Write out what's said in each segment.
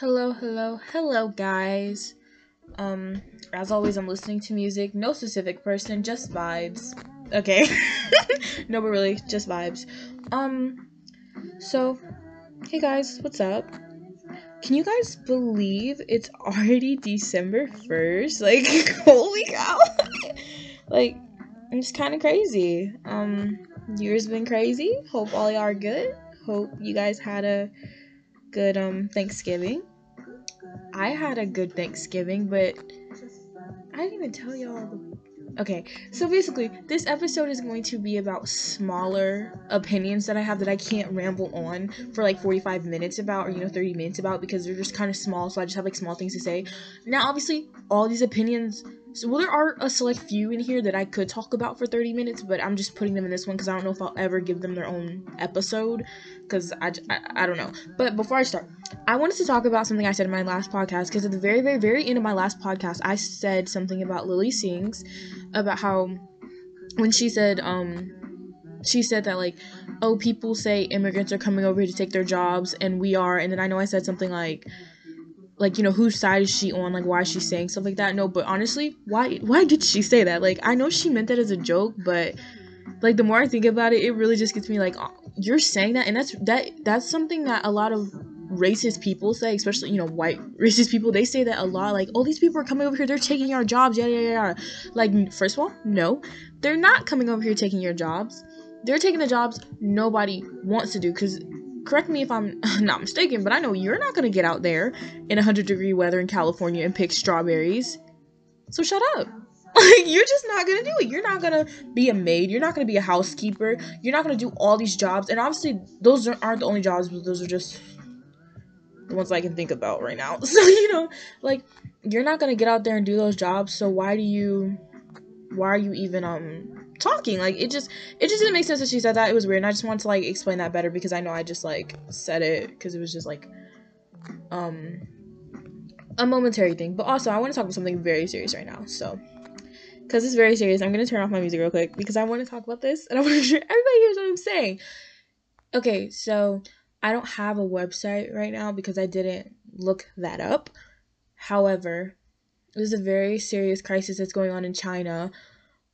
Hello, hello, hello, guys. Um, as always, I'm listening to music. No specific person, just vibes. Okay. no, but really, just vibes. Um, so, hey guys, what's up? Can you guys believe it's already December 1st? Like, holy cow. like, it's kind of crazy. Um, year's been crazy. Hope all y'all are good. Hope you guys had a good um Thanksgiving. I had a good Thanksgiving, but I didn't even tell y'all the Okay, so basically, this episode is going to be about smaller opinions that I have that I can't ramble on for like 45 minutes about or you know 30 minutes about because they're just kind of small, so I just have like small things to say. Now, obviously, all these opinions so, well, there are a select few in here that I could talk about for 30 minutes, but I'm just putting them in this one because I don't know if I'll ever give them their own episode because I, I, I, don't know. But before I start, I wanted to talk about something I said in my last podcast because at the very, very, very end of my last podcast, I said something about Lily Sings about how when she said, um, she said that like oh people say immigrants are coming over here to take their jobs and we are and then i know i said something like like you know whose side is she on? Like why is she saying stuff like that? No but honestly why why did she say that? Like i know she meant that as a joke but like the more i think about it it really just gets me like oh, you're saying that and that's that that's something that a lot of racist people say especially you know white racist people they say that a lot like oh these people are coming over here they're taking our jobs yada yada yada like first of all no they're not coming over here taking your jobs. They're taking the jobs nobody wants to do because correct me if I'm not mistaken, but I know you're not gonna get out there in 100 degree weather in California and pick strawberries. So shut up. Like, you're just not gonna do it. You're not gonna be a maid. You're not gonna be a housekeeper. You're not gonna do all these jobs. And obviously, those aren't the only jobs, but those are just the ones I can think about right now. So, you know, like, you're not gonna get out there and do those jobs. So, why do you, why are you even, um, talking. Like it just it just didn't make sense that she said that. It was weird. And I just wanted to like explain that better because I know I just like said it because it was just like um a momentary thing. But also I want to talk about something very serious right now. So because it's very serious, I'm gonna turn off my music real quick because I want to talk about this and I want to make sure everybody hears what I'm saying. Okay, so I don't have a website right now because I didn't look that up. However, there's a very serious crisis that's going on in China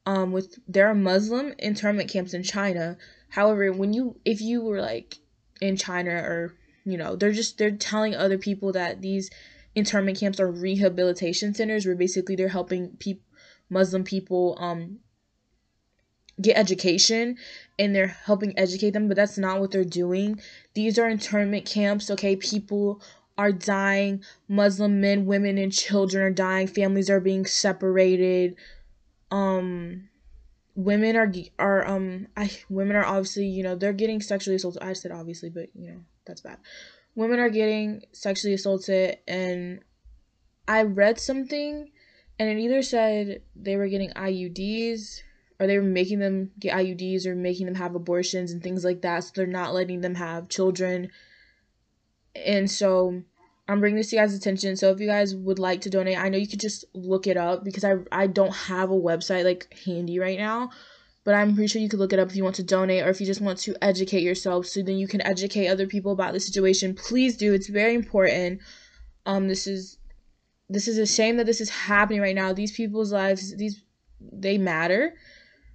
um with there are Muslim internment camps in China. However, when you if you were like in China or you know, they're just they're telling other people that these internment camps are rehabilitation centers where basically they're helping people Muslim people um get education and they're helping educate them, but that's not what they're doing. These are internment camps, okay? People are dying, Muslim men, women, and children are dying, families are being separated um women are are um I women are obviously you know they're getting sexually assaulted. I said obviously, but you know that's bad. Women are getting sexually assaulted, and I read something, and it either said they were getting IUDs or they were making them get IUDs or making them have abortions and things like that. So they're not letting them have children, and so I'm bringing this to you guys' attention. So if you guys would like to donate, I know you could just look it up because I I don't have a website like handy right now, but I'm pretty sure you could look it up if you want to donate or if you just want to educate yourself so then you can educate other people about the situation. Please do. It's very important. Um this is this is a shame that this is happening right now. These people's lives these they matter.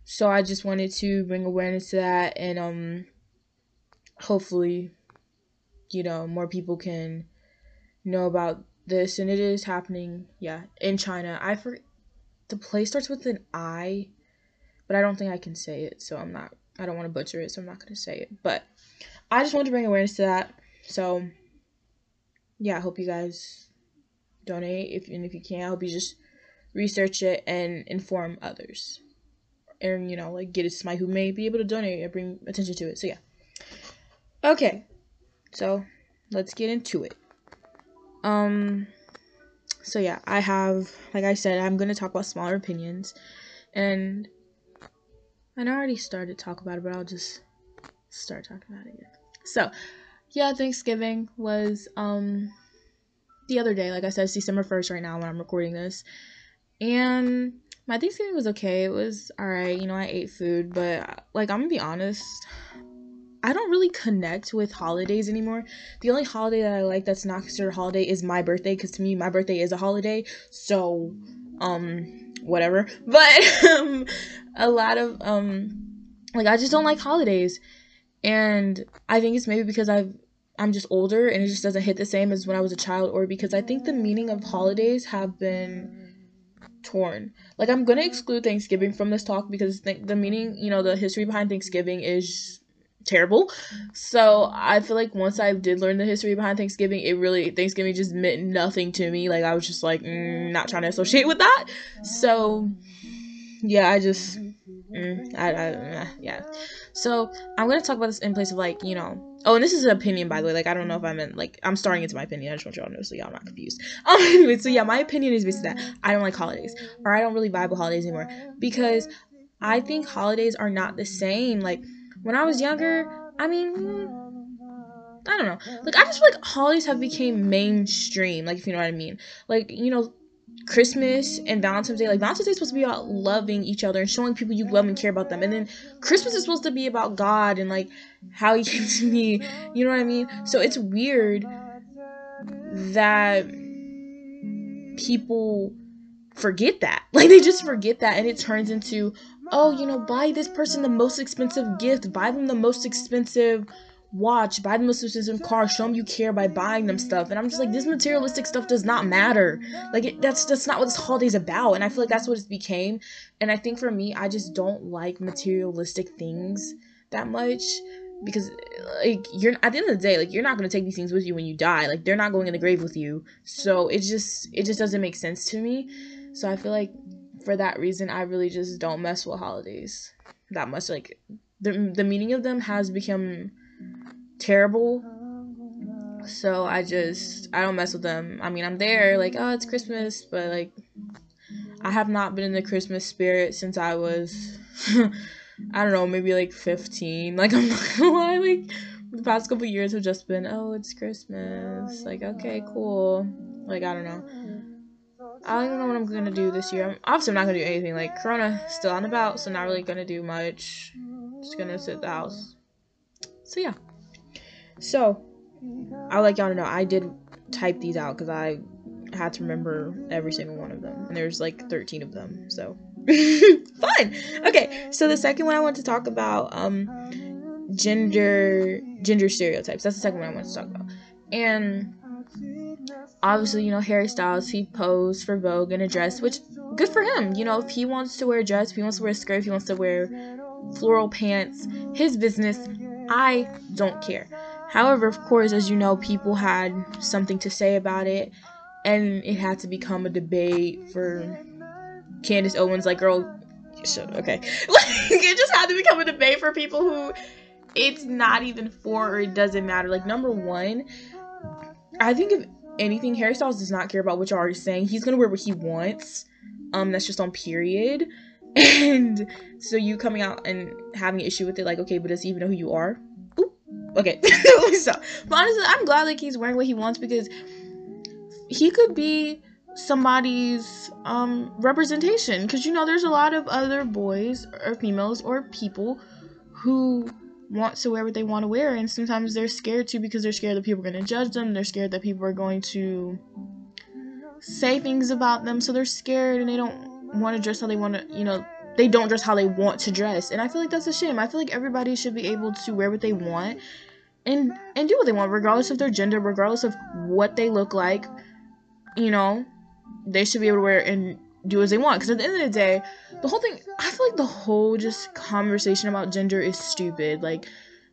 So I just wanted to bring awareness to that and um hopefully you know more people can know about this, and it is happening. Yeah, in China. I for the place starts with an I, but I don't think I can say it, so I'm not. I don't want to butcher it, so I'm not gonna say it. But I just wanted to bring awareness to that. So yeah, I hope you guys donate if and if you can, I hope you just research it and inform others. And you know, like get it to somebody who may be able to donate and bring attention to it. So yeah. Okay. So let's get into it. Um so yeah, I have like I said, I'm gonna talk about smaller opinions and I already started to talk about it, but I'll just start talking about it again. So yeah, Thanksgiving was um the other day, like I said, it's December first right now when I'm recording this. And my Thanksgiving was okay. It was alright, you know, I ate food, but like I'm gonna be honest, I don't really connect with holidays anymore. The only holiday that I like that's not considered a holiday is my birthday because to me my birthday is a holiday. So, um, whatever. But um, a lot of um, like I just don't like holidays, and I think it's maybe because I've I'm just older and it just doesn't hit the same as when I was a child, or because I think the meaning of holidays have been torn. Like I'm gonna exclude Thanksgiving from this talk because th- the meaning, you know, the history behind Thanksgiving is terrible. So I feel like once I did learn the history behind Thanksgiving, it really Thanksgiving just meant nothing to me. Like I was just like mm, not trying to associate with that. So yeah, I just mm, I, I yeah. So I'm gonna talk about this in place of like you know. Oh, and this is an opinion, by the way. Like I don't know if I'm in like I'm starting into my opinion. I just want y'all to know so y'all not confused. Um, anyway, so yeah, my opinion is basically that I don't like holidays or I don't really vibe with holidays anymore because I think holidays are not the same. Like when I was younger, I mean, I don't know. Like I just feel like holidays have became mainstream. Like if you know what I mean. Like you know, Christmas and Valentine's Day. Like Valentine's Day is supposed to be about loving each other and showing people you love and care about them. And then Christmas is supposed to be about God and like how he came to me. You know what I mean? So it's weird that people forget that. Like they just forget that and it turns into oh, you know, buy this person the most expensive gift, buy them the most expensive watch, buy them the most expensive car, show them you care by buying them stuff. And I'm just like, this materialistic stuff does not matter. Like it, that's that's not what this holiday's about. And I feel like that's what it became. And I think for me, I just don't like materialistic things that much because like you're at the end of the day like you're not going to take these things with you when you die like they're not going in the grave with you so it just it just doesn't make sense to me so i feel like for that reason, I really just don't mess with holidays that much. Like the the meaning of them has become terrible. So I just I don't mess with them. I mean, I'm there like, oh, it's Christmas, but like I have not been in the Christmas spirit since I was I don't know, maybe like 15. Like I'm not gonna lie, like the past couple years have just been, oh, it's Christmas. Like, okay, cool. Like I don't know. I don't even know what I'm gonna do this year. I'm, obviously, not gonna do anything. Like, Corona still on about, so not really gonna do much. Just gonna sit at the house. So, yeah. So, I like y'all to know I did type these out because I had to remember every single one of them. And there's like 13 of them, so. Fun! Okay, so the second one I want to talk about, um, gender gender stereotypes. That's the second one I want to talk about. And obviously, you know, Harry Styles, he posed for Vogue in a dress, which good for him. You know, if he wants to wear a dress, if he wants to wear a skirt, if he wants to wear floral pants, his business. I don't care. However, of course, as you know, people had something to say about it, and it had to become a debate for Candace Owens. Like, girl, okay. Like, it just had to become a debate for people who it's not even for or it doesn't matter. Like, number one, I think if anything. Harry Styles does not care about what y'all are saying. He's gonna wear what he wants. Um, that's just on period. And so you coming out and having an issue with it, like, okay, but does he even know who you are? Ooh, okay. so, but honestly, I'm glad like he's wearing what he wants because he could be somebody's um representation because you know there's a lot of other boys or females or people who want to wear what they want to wear and sometimes they're scared to because they're scared that people are going to judge them they're scared that people are going to say things about them so they're scared and they don't want to dress how they want to you know they don't dress how they want to dress. And i feel like that's a shame. I feel like everybody should be able to wear what they want and and do what they want regardless of their gender regardless of what they look like you know? They should be able to wear and do as they want. Because at the end of the day, the whole thing, I feel like the whole just conversation about gender is stupid. Like,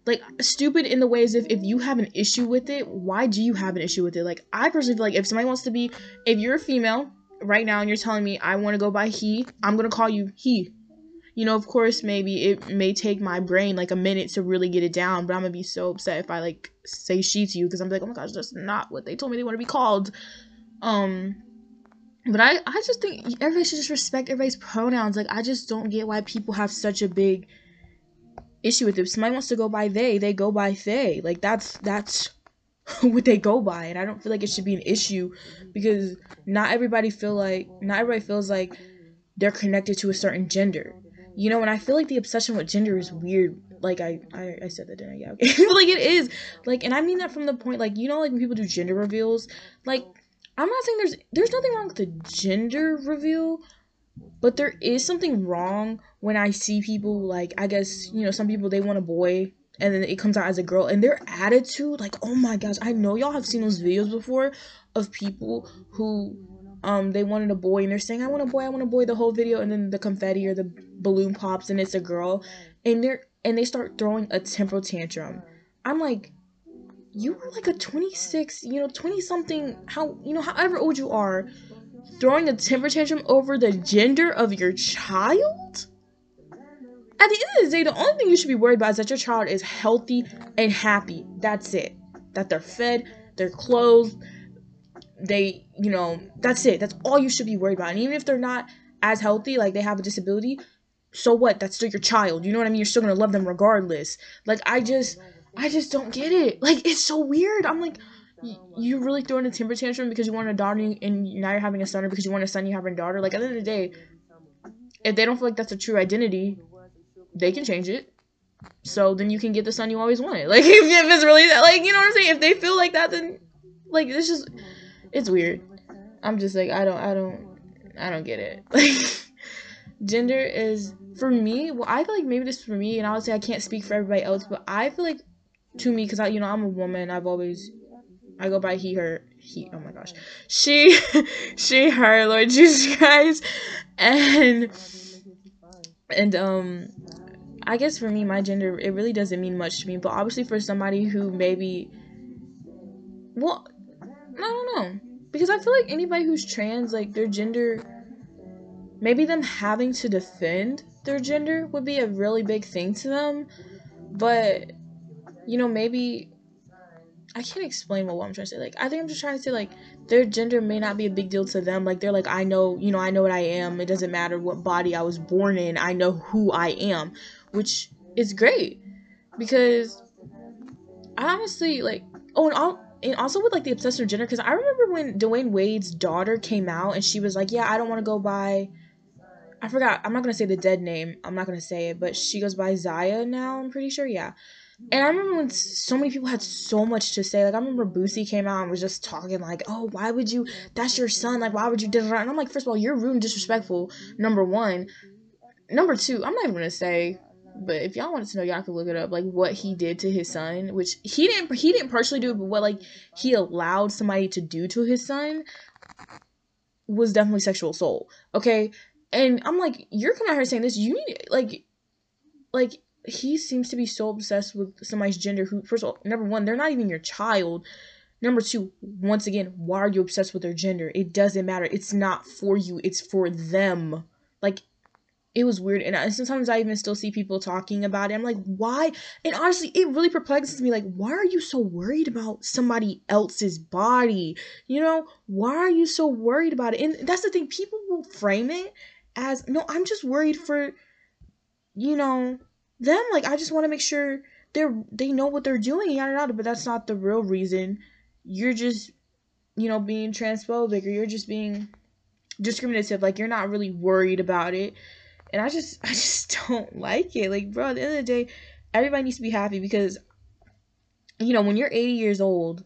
like stupid in the ways if if you have an issue with it, why do you have an issue with it? Like, I personally feel like if somebody wants to be, if you're a female right now and you're telling me I want to go by he, I'm gonna call you he. You know, of course, maybe it may take my brain like a minute to really get it down, but I'm gonna be so upset if I like say she to you because I'm like, oh my gosh, that's not what they told me they want to be called. Um, but I, I just think everybody should just respect everybody's pronouns. Like I just don't get why people have such a big issue with it. If somebody wants to go by they, they go by they. Like that's that's what they go by. And I don't feel like it should be an issue because not everybody feel like not everybody feels like they're connected to a certain gender. You know, and I feel like the obsession with gender is weird like I, I I said that didn't I? Yeah, okay. like it is like, and I mean that from the point like you know like when people do gender reveals, like I'm not saying there's there's nothing wrong with the gender reveal, but there is something wrong when I see people like I guess you know some people they want a boy and then it comes out as a girl and their attitude like oh my gosh I know y'all have seen those videos before of people who um they wanted a boy and they're saying I want a boy I want a boy the whole video and then the confetti or the balloon pops and it's a girl and they're and they start throwing a temper tantrum. I'm like you are like a 26, you know, 20 something how you know however old you are throwing a temper tantrum over the gender of your child? At the end of the day, the only thing you should be worried about is that your child is healthy and happy. That's it. That they're fed, they're clothed, they, you know, that's it. That's all you should be worried about. And even if they're not as healthy, like they have a disability, so what? That's still your child. You know what I mean? You're still gonna love them regardless. Like I just, I just don't get it. Like it's so weird. I'm like, you really throwing a temper tantrum because you want a daughter and now you're having a son, or because you want a son, you have a daughter. Like at the end of the day, if they don't feel like that's a true identity, they can change it. So then you can get the son you always wanted. Like if, if it's really that, like you know what I'm saying. If they feel like that, then like this just it's weird. I'm just like I don't I don't I don't get it. Like gender is for me. Well, I feel like maybe this for me, and I would say I can't speak for everybody else, but I feel like to me because I you know I'm a woman. I've always I go by he her he oh my gosh. She she her Lord Jesus Christ. And and um I guess for me my gender it really doesn't mean much to me. But obviously for somebody who maybe well I don't know. Because I feel like anybody who's trans like their gender maybe them having to defend their gender would be a really big thing to them. But you know maybe I can't explain what, I'm trying to say. Like, I think I'm just trying to say, like, their gender may not be a big deal to them. Like, they're like, I know, you know, I know what I am. It doesn't matter what body I was born in. I know who I am, which is great because I honestly like. Oh, and, and also with like the obsessive gender, because I remember when Dwyane Wade's daughter came out and she was like, "Yeah, I don't want to go by." I forgot. I'm not gonna say the dead name. I'm not gonna say it, but she goes by Zaya now. I'm pretty sure. Yeah. And I remember when so many people had so much to say. Like I remember Boosie came out and was just talking like, "Oh, why would you? That's your son. Like, why would you do that?" And I'm like, first of all, you're rude and disrespectful. Number one. Number two, I'm not even gonna say, but if y'all wanted to know, y'all could look it up. Like what he did to his son, which he didn't he didn't personally do, but what like he allowed somebody to do to his son was definitely sexual assault. Okay, and I'm like, you're coming out here saying this. You need like, like he seems to be so obsessed with somebody's gender who first of all number one they're not even your child. Number two once again why are you obsessed with their gender? It doesn't matter. It's not for you. It's for them. Like it was weird. And I, sometimes i even still see people talking about it. I'm like why? And honestly it really perplexes me. Like why are you so worried about somebody else's body? You know why are you so worried about it? And that's the thing. People will frame it as no i'm just worried for you know them like i just want to make sure they're they know what they're doing yada yada but that's not the real reason. You're just you know being transphobic or you're just being discriminative like you're not really worried about it. And i just i just don't like it. Like bro at the end of the day everybody needs to be happy because you know when you're 80 years old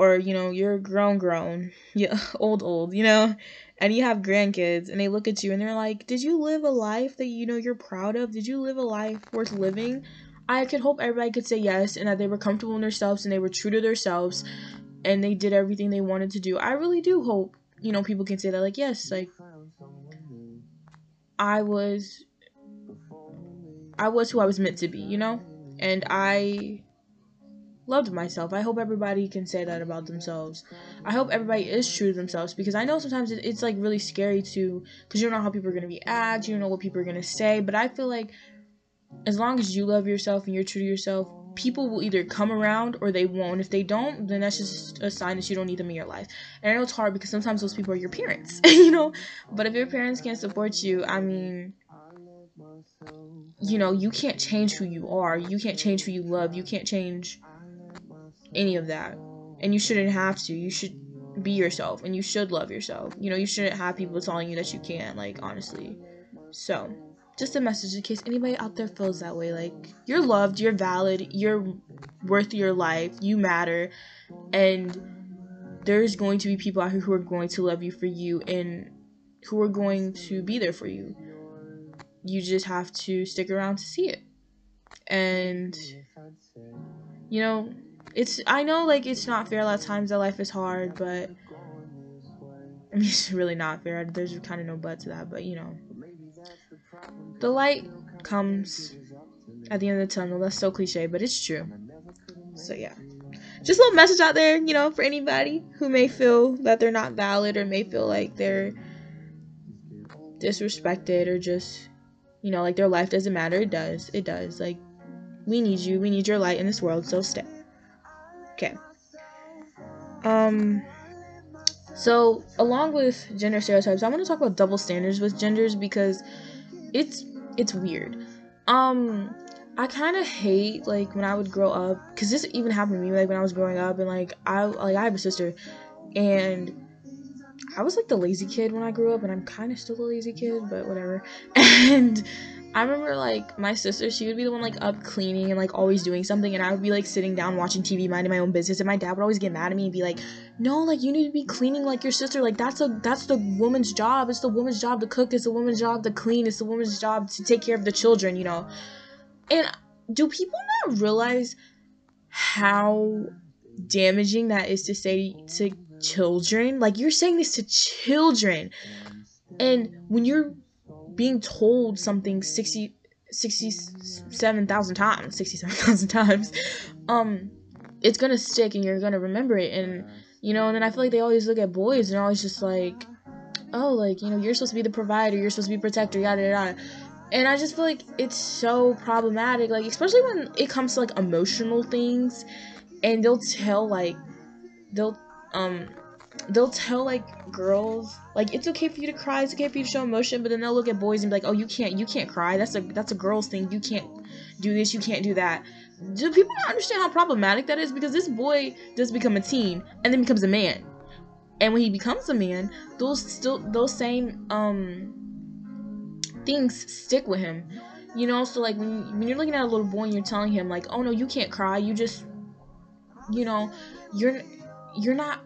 or you know you're grown grown yeah old old you know and you have grandkids and they look at you and they're like did you live a life that you know you're proud of? Did you live a life worth living? I could hope everybody could say yes and that they were comfortable in themselves and they were true to themselves and they did everything they wanted to do. I really do hope you know people can say that like yes like i was i was who i was meant to be you know? And i loved myself. I hope everybody can say that about themselves. I hope everybody is true to themselves because I know sometimes it, it's like really scary to because you don't know how people are to react, you don't know what people are to say, but I feel like as long as you love yourself and you're true to yourself, people will either come around or they won't. If they don't, then that's just a sign that you don't need them in your life. And I know it's hard because sometimes those people are your parents, you know? But if your parents can't support you, I mean, you know, you can't change who you are. You can't change who you love. You can't change any of that. And you shouldn't have to. You should be yourself and you should love yourself. You know, you shouldn't have people telling you that you can't, like, honestly. So, just a message in case anybody out there feels that way. Like, you're loved, you're valid, you're worth your life, you matter, and there's going to be people out here who are going to love you for you and who are going to be there for you. You just have to stick around to see it. And, you know, it's, I know, like, it's not fair a lot of times that life is hard, but. I mean, it's really not fair. There's kind of no but to that, but you know the light comes at the end of the tunnel. That's so cliche, but it's true. So yeah. Just a little message out there, you know, for anybody who may feel that they're not valid or may feel like they're disrespected or just, you know, like their life doesn't matter. It does. It does. Like, we need you. We need your light in this world, so stay. Okay. Um, so along with gender stereotypes, I want to talk about double standards with genders because it's it's weird. Um, I kind of hate like when I would grow up because this even happened to me like when I was growing up and like I like I have a sister and I was like the lazy kid when I grew up and I'm kind of still a lazy kid but whatever and I remember like my sister, she would be the one like up cleaning and like always doing something, and I would be like sitting down watching TV, minding my own business. And my dad would always get mad at me and be like, "No, like you need to be cleaning like your sister. Like that's a that's the woman's job. It's the woman's job to cook. It's the woman's job to clean. It's the woman's job to take care of the children. You know." And do people not realize how damaging that is to say to children? Like you're saying this to children, and when you're being told something 60 67,000 times, 67,000 times, um, it's gonna stick and you're gonna remember it. And, you know, and then I feel like they always look at boys and they're always just like, oh, like, you know, you're supposed to be the provider, you're supposed to be protector, yada, yada. And I just feel like it's so problematic, like, especially when it comes to, like, emotional things. And they'll tell, like, they'll, um, they'll tell like girls like it's okay for you to cry it's okay for you to show emotion but then they'll look at boys and be like oh you can't you can't cry. That's a that's a girl's thing. You can't do this you can't do that. Do people not understand how problematic that is? Because this boy does become a teen and then becomes a man. And when he becomes a man those still those same um things stick with him. You know so like when, when you're looking at a little boy and you're telling him like oh no you can't cry. You just you know you're you're not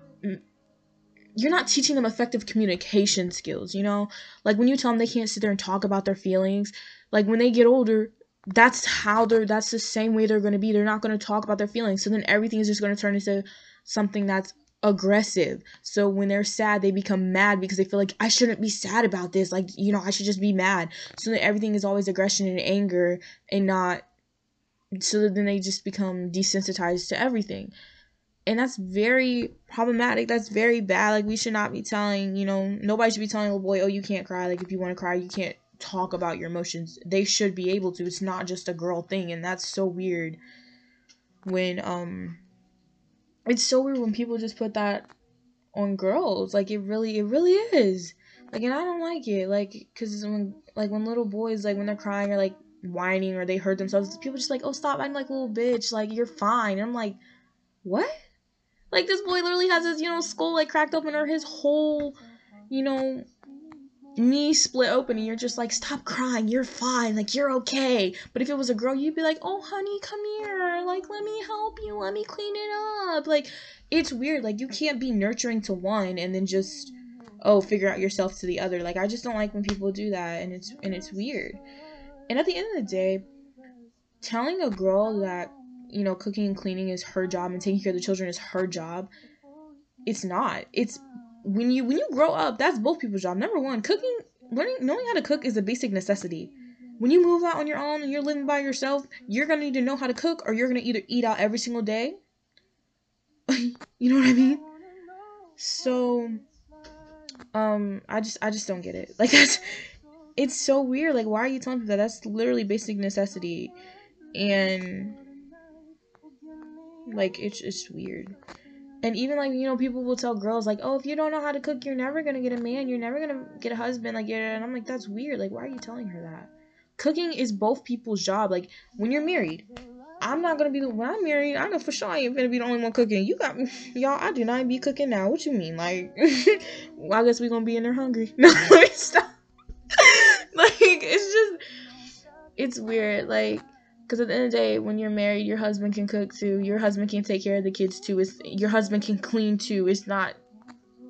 you're not teaching them effective communication skills, you know? Like when you tell them they can't sit there and talk about their feelings, like when they get older, that's how they're that's the same way they're going to be. They're not going to talk about their feelings. So then everything is just going to turn into something that's aggressive. So when they're sad, they become mad because they feel like I shouldn't be sad about this. Like, you know, I should just be mad. So then everything is always aggression and anger and not so then they just become desensitized to everything and that's very problematic. That's very bad. Like we should not be telling you know nobody should be telling a boy oh you can't cry. Like if you want to cry you can't talk about your emotions. They should be able to. It's not just a girl thing and that's so weird when um it's so weird when people just put that on girls. Like it really it really is. Like and i don't like it. Like because when like when little boys like when they're crying or like whining or they hurt themselves people just like oh stop. Acting like a little bitch. Like you're fine. And i'm like what like this boy literally has his, you know, skull like cracked open or his whole, you know, knee split open and you're just like, stop crying, you're fine, like you're okay. But if it was a girl, you'd be like, oh honey, come here, like let me help you, let me clean it up. Like it's weird. Like you can't be nurturing to one and then just oh figure out yourself to the other. Like I just don't like when people do that and it's and it's weird. And at the end of the day, telling a girl that you know, cooking and cleaning is her job and taking care of the children is her job. It's not. It's when you when you grow up, that's both people's job. Number one, cooking, learning, knowing how to cook is a basic necessity. When you move out on your own and you're living by yourself, you're gonna need to know how to cook, or you're gonna either eat out every single day. you know what I mean? So, um, I just I just don't get it. Like that's, it's so weird. Like, why are you telling people that? That's literally basic necessity, and like it's it's weird. And even like you know people will tell girls like, oh, if you don't know how to cook, you're never gonna get a man. You're never gonna get a husband. Like yeah, and I'm like that's weird. Like why are you telling her that? Cooking is both people's job. Like when you're married, I'm not gonna be the when I'm married. I know for sure I ain't gonna be the only one cooking. You got y'all. I do not be cooking now. What you mean? Like, well, I guess we gonna be in there hungry. No, stop. like it's just it's weird. Like, because at the end of the day, when you're married, your husband can cook too. Your husband can take care of the kids too. It's, your husband can clean too. It's not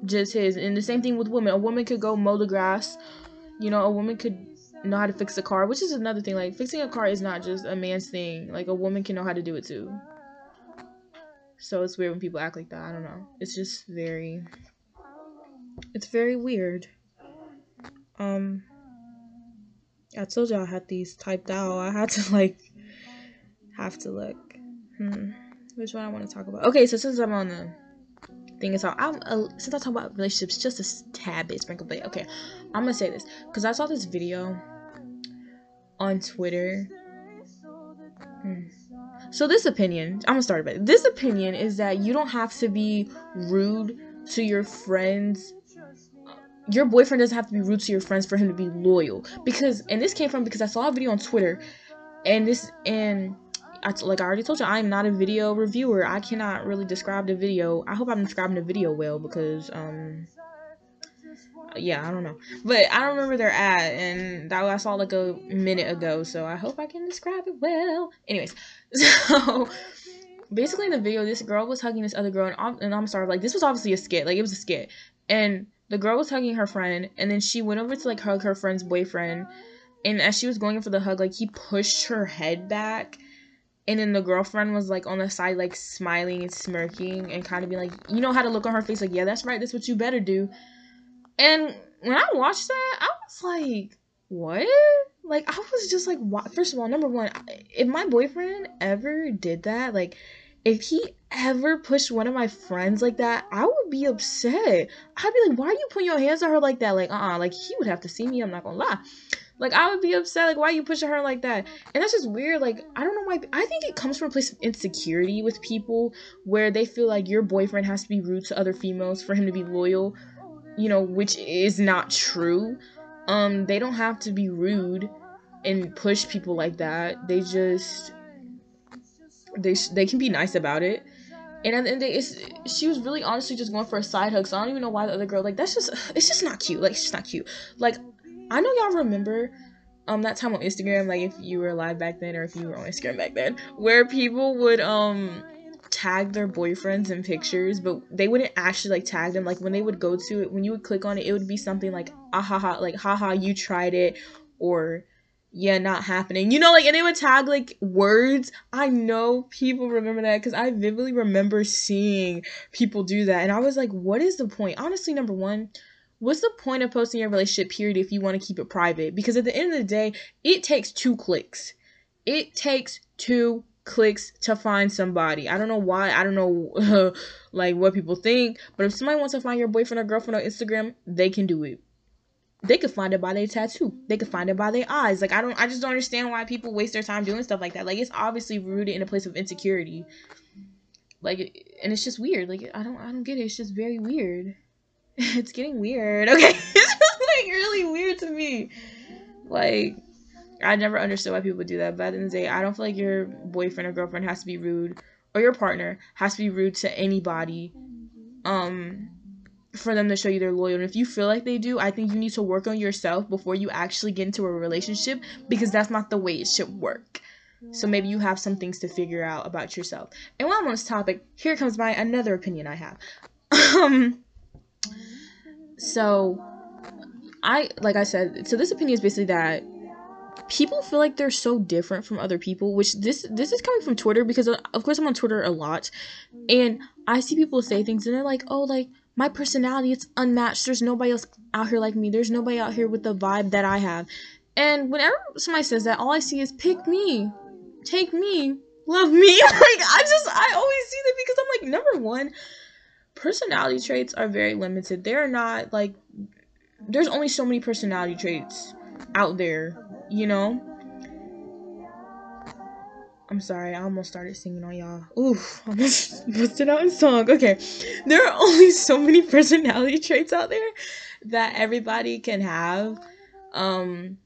just his. And the same thing with women. A woman could go mow the grass. You know, a woman could know how to fix a car, which is another thing. Like, fixing a car is not just a man's thing. Like, a woman can know how to do it too. So it's weird when people act like that. I don't know. It's just very. It's very weird. Um. I told y'all I had these typed out. I had to like have to look. Hmm. Which one I want to talk about? Okay, so since I'm on the thing is, I'm uh, since I talk about relationships just a tad bit sprinkle, but okay, I'm gonna say this because I saw this video on Twitter. Hmm. So this opinion, I'm gonna start with this opinion is that you don't have to be rude to your friends your boyfriend doesn't have to be rude to your friends for him to be loyal. Because and this came from because I saw a video on Twitter, and this and Like I already told you, I'm not a video reviewer. I cannot really describe the video. I hope I'm describing the video well because um yeah, I don't know. But I don't remember their ad and that I saw like a minute ago, so I hope I can describe it well. Anyways, so basically in the video this girl was hugging this other girl and I'm, and I'm sorry like this was obviously a skit like it was a skit and the girl was hugging her friend and then she went over to like hug her friend's boyfriend and as she was going in for the hug like he pushed her head back and then the girlfriend was like on the side like smiling and smirking and kind of being like you know how to look on her face like yeah that's right that's what you better do and when i watched that i was like what like i was just like what first of all number one if my boyfriend ever did that like if he ever pushed one of my friends like that, I would be upset. I'd be like, why are you putting your hands on her like that? Like, uh uh like he would have to see me, I'm not gonna lie. Like I would be upset, like why are you pushing her like that? And that's just weird. Like, I don't know why I think it comes from a place of insecurity with people where they feel like your boyfriend has to be rude to other females for him to be loyal, you know, which is not true. Um, they don't have to be rude and push people like that. They just they they can be nice about it. And at the end of the day, it's, she was really honestly just going for a side hug. So I don't even know why the other girl like that's just it's just not cute. Like it's just not cute. Like I know y'all remember um that time on Instagram, like if you were alive back then or if you were on Instagram back then, where people would um tag their boyfriends in pictures, but they wouldn't actually like tag them. Like when they would go to it, when you would click on it, it would be something like ah ha ha, like haha, you tried it, or yeah, not happening. You know, like, and they would tag like words. I know people remember that because I vividly remember seeing people do that. And I was like, what is the point? Honestly, number one, what's the point of posting your relationship period if you want to keep it private? Because at the end of the day, it takes two clicks. It takes two clicks to find somebody. I don't know why. I don't know like what people think, but if somebody wants to find your boyfriend or girlfriend on Instagram, they can do it they could find it by their tattoo. They could find it by their eyes. Like I don't I just don't understand why people waste their time doing stuff like that. Like it's obviously rooted in a place of insecurity. Like and it's just weird. Like I don't I don't get it. It's just very weird. it's getting weird. Okay. it's just like really weird to me. Like I never understood why people do that. But at the end of the day, I don't feel like your boyfriend or girlfriend has to be rude or your partner has to be rude to anybody. Um for them to show you they're loyal. And if you feel like they do, I think you need to work on yourself before you actually get into a relationship because that's not the way it should work. So maybe you have some things to figure out about yourself. And while I'm on this topic, here comes my another opinion I have. um so I like I said, so this opinion is basically that people feel like they're so different from other people which this this is coming from twitter because of course i'm on twitter a lot. And i see people say things and they're like oh like my personality it's unmatched. There's nobody else out here like me. There's nobody out here with the vibe that i have. And whenever somebody says that all i see is pick me. Take me. Love me. Like i just i always see that because i'm like number one personality traits are very limited they're not like there's only so many personality traits out there you know I'm sorry, I almost started singing on y'all. Oof, almost busted out in song. Okay, there are only so many personality traits out there that everybody can have. Um,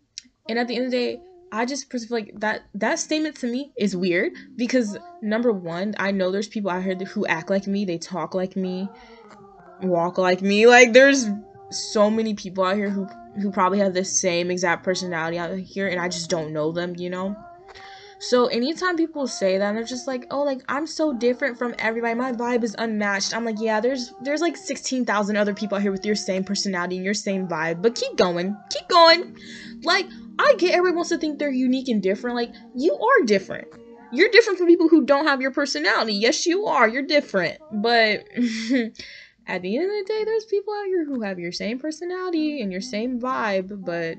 and at the end of the day, I just like that that statement to me is weird because number one, I know there's people out here who act like me, they talk like me, walk like me. Like there's so many people out here who who probably have the same exact personality out here and I just don't know them, you know? So anytime people say that, they're just like, "Oh, like I'm so different from everybody. My vibe is unmatched." I'm like, "Yeah, there's there's like 16,000 other people out here with your same personality and your same vibe, but keep going. Keep going." Like, I get everyone wants to think they're unique and different. Like, you are different. You're different from people who don't have your personality. Yes, you are. You're different. But at the end of the day, there's people out here who have your same personality and your same vibe, but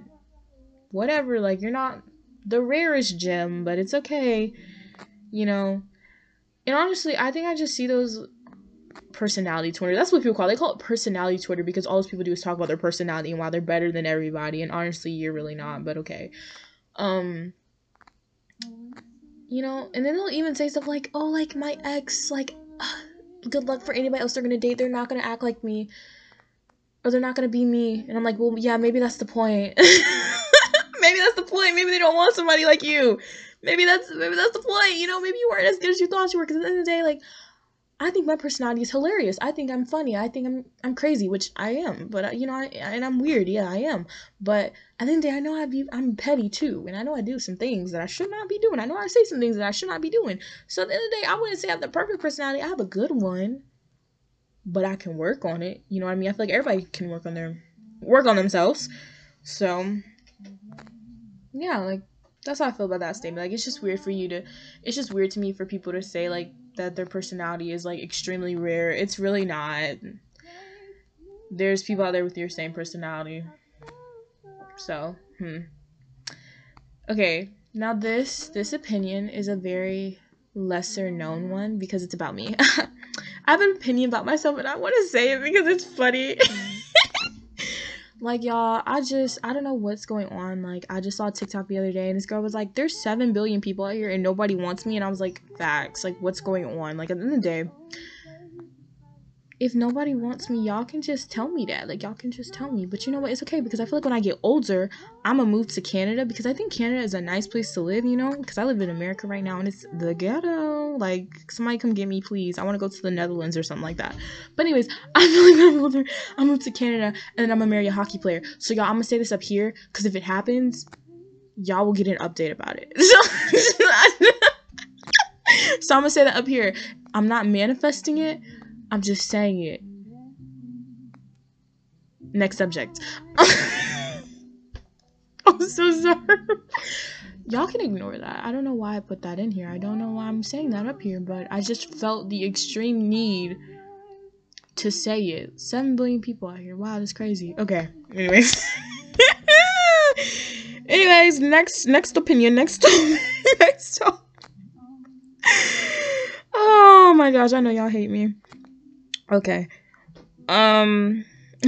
whatever, like you're not the rarest gem, but it's okay. You know. And honestly, I think I just see those personality Twitter. That's what people call it. They call it personality Twitter because all those people do is talk about their personality and why they're better than everybody. And honestly, you're really not, but okay. Um you know, and then they'll even say stuff like, "Oh, like my ex, like good luck for anybody else they're gonna date. They're not gonna act like me, or they're not gonna be me." And I'm like, "Well, yeah, maybe that's the point. maybe that's the point. Maybe they don't want somebody like you. Maybe that's maybe that's the point. You know, maybe you weren't as good as you thought you were. Because at the end of the day, like." I think my personality is hilarious. I think I'm funny. I think I'm I'm crazy, which I am. But uh, you know, I, and I'm weird. Yeah, I am. But at the end of the day, I know I be I'm petty too, and I know I do some things that I should not be doing. I know I say some things that I should not be doing. So at the end of the day, I wouldn't say I have the perfect personality. I have a good one, but I can work on it. You know what I mean? I feel like everybody can work on their work on themselves. So yeah, like that's how I feel about that statement. Like it's just weird for you to it's just weird to me for people to say like that their personality is like extremely rare. It's really not. There's people out there with your same personality. So, hmm. Okay, now this this opinion is a very lesser known one because it's about me. I have an opinion about myself and I want to say it because it's funny. Like y'all, I just I don't know what's going on. Like I just saw TikTok the other day and this girl was like, There's seven billion people out here and nobody wants me and I was like, Facts, like what's going on? Like at the end of the day, if nobody wants me, y'all can just tell me that. Like y'all can just tell me. But you know what? It's okay because I feel like when I get older, I'm gonna move to Canada because I think Canada is a nice place to live. You know, because I live in America right now and it's the ghetto. Like somebody come get me, please. I want to go to the Netherlands or something like that. But anyways, I feel like when I'm older, I move to Canada and then I'm gonna marry a hockey player. So y'all, I'm gonna say this up here because if it happens, y'all will get an update about it. so I'm gonna say that up here. I'm not manifesting it I'm just saying it. Next subject. I'm so sorry. Y'all can ignore that. I don't know why I put that in here. I don't know why I'm saying that up here, but I just felt the extreme need to say it. Seven billion people out here. Wow, that's crazy. Okay. Anyways. Anyways, next next opinion, next next Oh my gosh, I know y'all hate me. Okay. Um.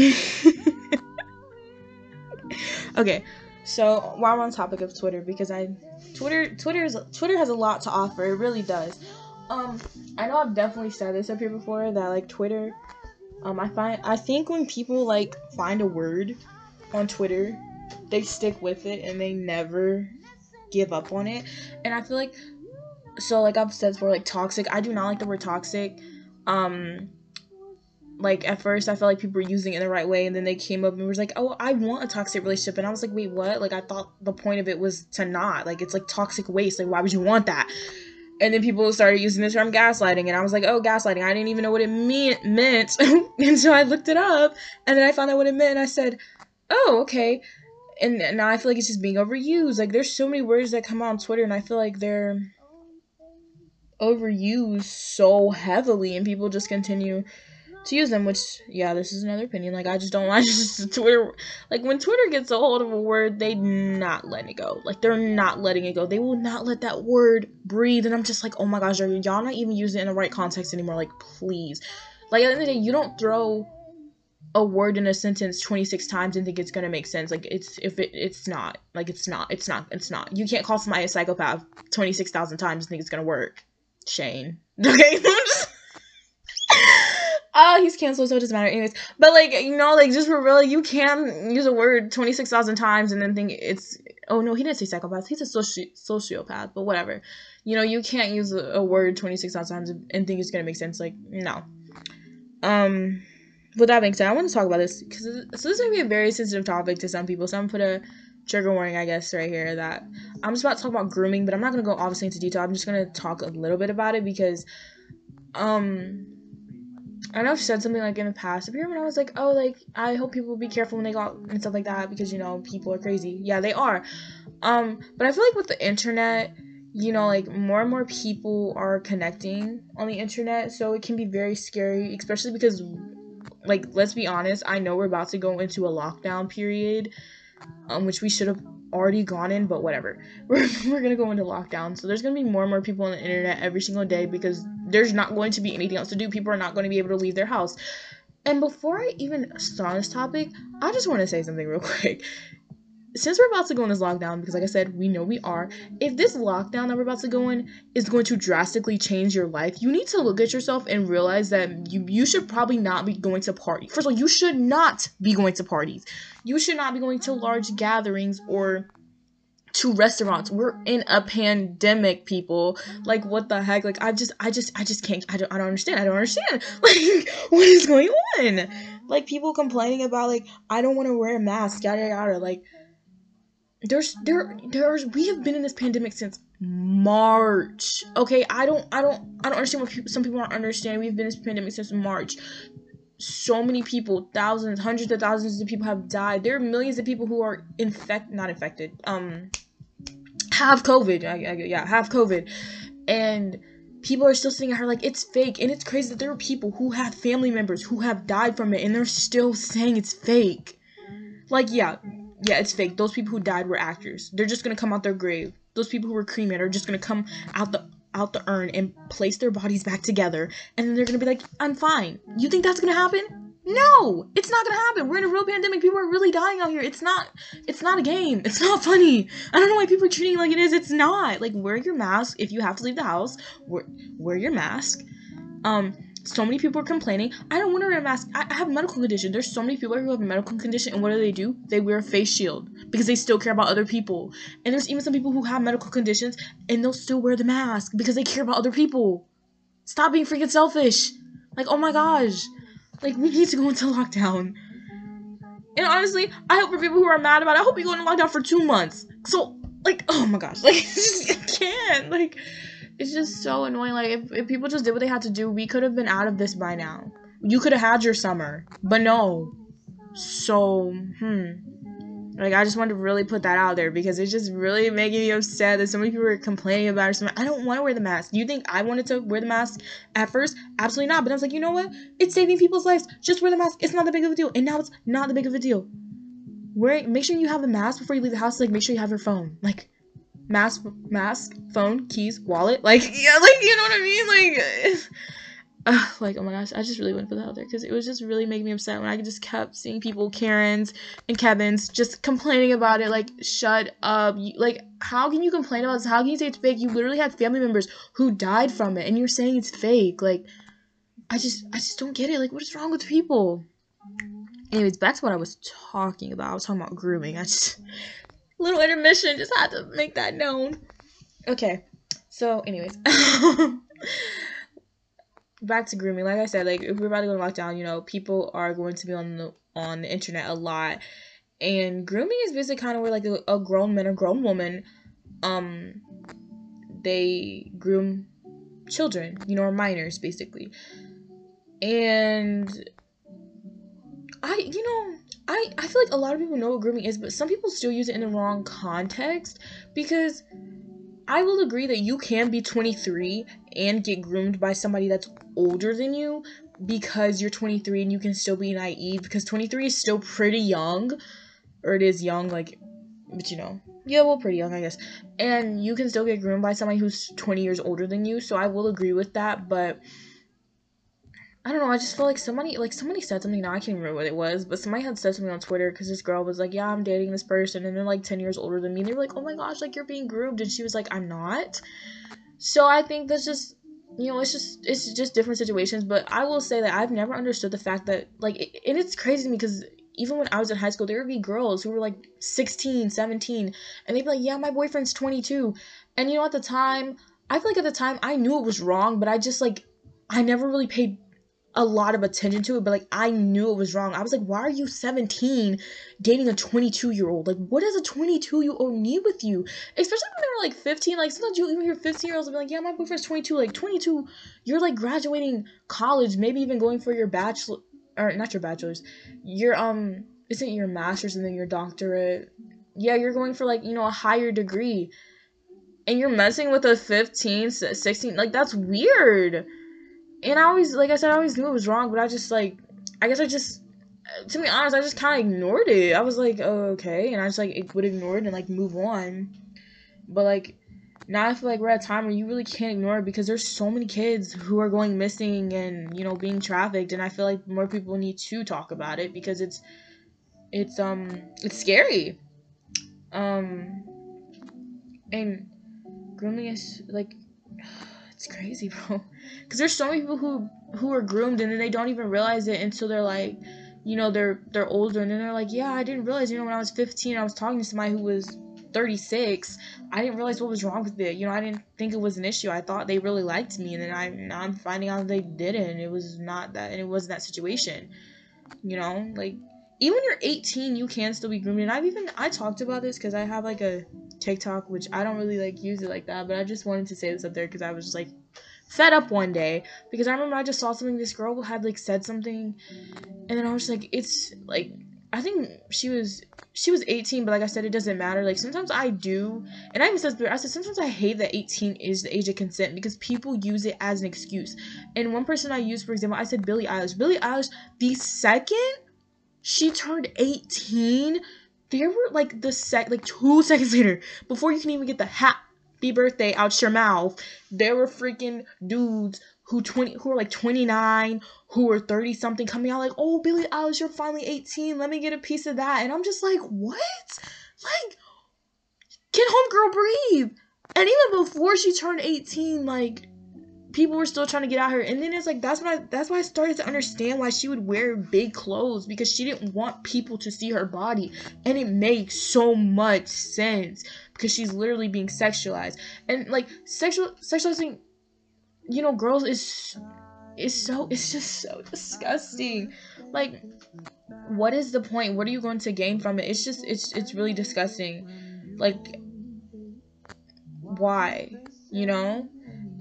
okay. So while we're on topic of Twitter, because I Twitter Twitter is Twitter has a lot to offer. It really does. Um, I know I've definitely said this up here before that like Twitter. Um, I find I think when people like find a word on Twitter, they stick with it and they never give up on it. And I feel like so like I've said before, like toxic. I do not like the word toxic. Um, like at first I felt like people were using it in the right way and then they came up and was like, "Oh, I want a toxic relationship." And I was like, "Wait, what?" Like I thought the point of it was to not. Like it's like toxic waste. Like why would you want that? And then people started using the term gaslighting and I was like, "Oh, gaslighting." I didn't even know what it mean- meant so I looked it up and then I found out what it meant and I said, "Oh, okay." And now I feel like it's just being overused. Like there's so many words that come out on Twitter and I feel like they're overused so heavily and people just continue to use them, which yeah, this is another opinion. Like I just don't like Twitter. Like when Twitter gets a hold of a word, they not letting it go. Like they're not letting it go. They will not let that word breathe. And I'm just like, oh my gosh, y'all not even using it in the right context anymore? Like please. Like at the end of the day, you don't throw a word in a sentence 26 times and think it's gonna make sense. Like it's if it it's not. Like it's not. It's not. It's not. You can't call somebody a psychopath 26,000 times and think it's gonna work. Shane. Okay. oh, he's canceled, so it doesn't matter. Anyways, but like you know, like just for real, you can use a word twenty six thousand times and then think it's. Oh no, he didn't say psychopath. He's a soci- sociopath, but whatever. You know, you can't use a, a word twenty six thousand times and think it's gonna make sense. Like no. Um. with that being said, I want to talk about this because so this is gonna be a very sensitive topic to some people. So I'm gonna put a trigger warning, I guess, right here that I'm just about to talk about grooming, but I'm not gonna go obviously into detail. I'm just gonna talk a little bit about it because, um, I know I've said something like in the past. You remember, I was like, oh, like I hope people will be careful when they go out and stuff like that because you know people are crazy. Yeah, they are. Um, but I feel like with the internet, you know, like more and more people are connecting on the internet, so it can be very scary, especially because, like, let's be honest. I know we're about to go into a lockdown period, um, which we should have already gone in, but whatever. We're, we're gonna go into lockdown. So there's gonna be more and more people on the internet every single day because there's not going to be anything else to do. People are not going to be able to leave their house. And before I even start this topic, I just want to say something real quick. Since we're about to go in this lockdown, because like I said, we know we are, if this lockdown that we're about to go in is going to drastically change your life, you need to look at yourself and realize that you you should probably not be going to parties. First of all, you should not be going to parties. You should not be going to large gatherings or to restaurants. We're in a pandemic, people. Like what the heck? Like I just I just I just can't I don't I don't understand. I don't understand. Like what is going on? Like people complaining about like I don't want to wear a mask, yada yada. Like there's there there's we have been in this pandemic since March. Okay, I don't I don't I don't understand what people, some people don't understand. We've been in this pandemic since March. So many people, thousands, hundreds of thousands of people have died. There are millions of people who are infect not infected. Um have COVID. I, I, yeah, have COVID. And people are still saying her like it's fake. And it's crazy that there are people who have family members who have died from it and they're still saying it's fake. Like, yeah, yeah, it's fake. Those people who died were actors. They're just gonna come out their grave. Those people who were cremated are just gonna come out the out the urn and place their bodies back together and then they're gonna be like, I'm fine. You think that's gonna happen? No, it's not gonna happen. We're in a real pandemic. People are really dying out here. It's not. It's not a game. It's not funny. I don't know why people are treating it like it is. It's not. Like wear your mask if you have to leave the house. Wear wear your mask. Um, so many people are complaining. I don't want to wear a mask. I, I have medical condition. There's so many people who have a medical condition, and what do they do? They wear a face shield because they still care about other people. And there's even some people who have medical conditions and they'll still wear the mask because they care about other people. Stop being freaking selfish. Like, oh my gosh. Like, we need to go into lockdown. And honestly, I hope for people who are mad about it, I hope we go into lockdown for two months. So, like, oh my gosh, like, I can't. Like, it's just so annoying. Like, if, if people just did what they had to do, we could have been out of this by now. You could have had your summer, but no. So, hmm. Like I just wanted to really put that out there because it's just really making me upset that so many people are complaining about it. So I don't want to wear the mask. You think I wanted to wear the mask at first? Absolutely not. But I was like, you know what? It's saving people's lives. Just wear the mask. It's not that big of a deal. And now it's not that big of a deal. Wear make sure you have the mask before you leave the house. Like make sure you have your phone. Like mask, mask, phone, keys, wallet. Like yeah, like you know what I mean? Like uh, like oh my gosh, I just really went for the there because it was just really making me upset when I just kept seeing people, Karens and Kevin's, just complaining about it. Like, shut up! You, like, how can you complain about this? How can you say it's fake? You literally had family members who died from it, and you're saying it's fake. Like, I just, I just don't get it. Like, what is wrong with people? Anyways, back to what I was talking about. I was talking about grooming. I just little intermission just had to make that known. Okay, so anyways. back to grooming. Like I said, like if we're about to go lockdown, you know, people are going to be on the on the internet a lot, and grooming is basically kind of where like a, a grown man or grown woman, um, they groom children, you know, or minors basically, and I, you know. I, I feel like a lot of people know what grooming is, but some people still use it in the wrong context because I will agree that you can be 23 and get groomed by somebody that's older than you because you're 23 and you can still be naive because 23 is still pretty young or it is young like but you know. Yeah well pretty young i guess. And you can still get groomed by somebody who's 20 years older than you so i will agree with that but I don't know. I just feel like somebody, like somebody said something. Now I can't remember what it was, but somebody had said something on Twitter because this girl was like, "Yeah, I'm dating this person," and they're like ten years older than me. They were like, "Oh my gosh, like you're being groomed," and she was like, "I'm not." So I think that's just, you know, it's just it's just different situations. But I will say that I've never understood the fact that like, it, and it's crazy to me because even when I was in high school, there would be girls who were like 16, 17, and they'd be like, "Yeah, my boyfriend's 22," and you know, at the time, I feel like at the time I knew it was wrong, but I just like I never really paid a lot of attention to it, but like I knew it was wrong. I was like, why are you 17 dating a 22 year old? Like, what does a 22 year old need with you? Especially when they were like 15. Like, sometimes you even hear 15 year olds be like, yeah, my boyfriend's 22. Like, 22, you're like graduating college, maybe even going for your bachelor, or not your bachelor's, your, um, isn't your master's and then your doctorate. Yeah, you're going for like, you know, a higher degree. And you're messing with a 15, 16. Like, that's weird and I always, like I said, I always knew it was wrong, but I just like, I guess I just, to be honest, I just kind of ignored it. I was like, oh, okay, and I just like would ignore it and like move on. But like now, I feel like we're at a time where you really can't ignore it because there's so many kids who are going missing and you know being trafficked, and I feel like more people need to talk about it because it's, it's um, it's scary. Um, and grooming is like it's crazy, bro. Because there's so many people who who are groomed and then they don't even realize it until they're like, you know, they're they're older and then they're like, yeah, I didn't realize. You know, when I was 15, I was talking to somebody who was 36. I didn't realize what was wrong with it. You know, I didn't think it was an issue. I thought they really liked me, and then I now I'm finding out they didn't. It was not that, and it wasn't that situation. You know, like even when you're 18, you can still be groomed. And I've even I talked about this because I have like a TikTok, which I don't really like use it like that, but I just wanted to say this up there because I was just like fed up one day because I remember I just saw something. This girl had like said something, and then I was like, it's like I think she was she was 18, but like I said, it doesn't matter. Like sometimes I do, and I even said I said sometimes I hate that 18 is the age of consent because people use it as an excuse. And one person I used, for example, I said Billie Eilish. Billie Eilish, the second she turned 18 there were like the sec like two seconds later before you can even get the happy birthday out your mouth there were freaking dudes who 20 who are like 29 who are 30 something coming out like oh billie eilish you're finally 18 let me get a piece of that. And i'm just like what? Like get home girl breathe? And even before she turned 18 like people were still trying to get at her. And then it's like that's I that's why I started to understand why she would wear big clothes because she didn't want people to see her body. And it makes so much sense because she's literally being sexualized. And like sexual sexualizing you know girls is is so it's just so disgusting. Like what is the point? What are you going to gain from it? It's just it's it's really disgusting. Like why? You know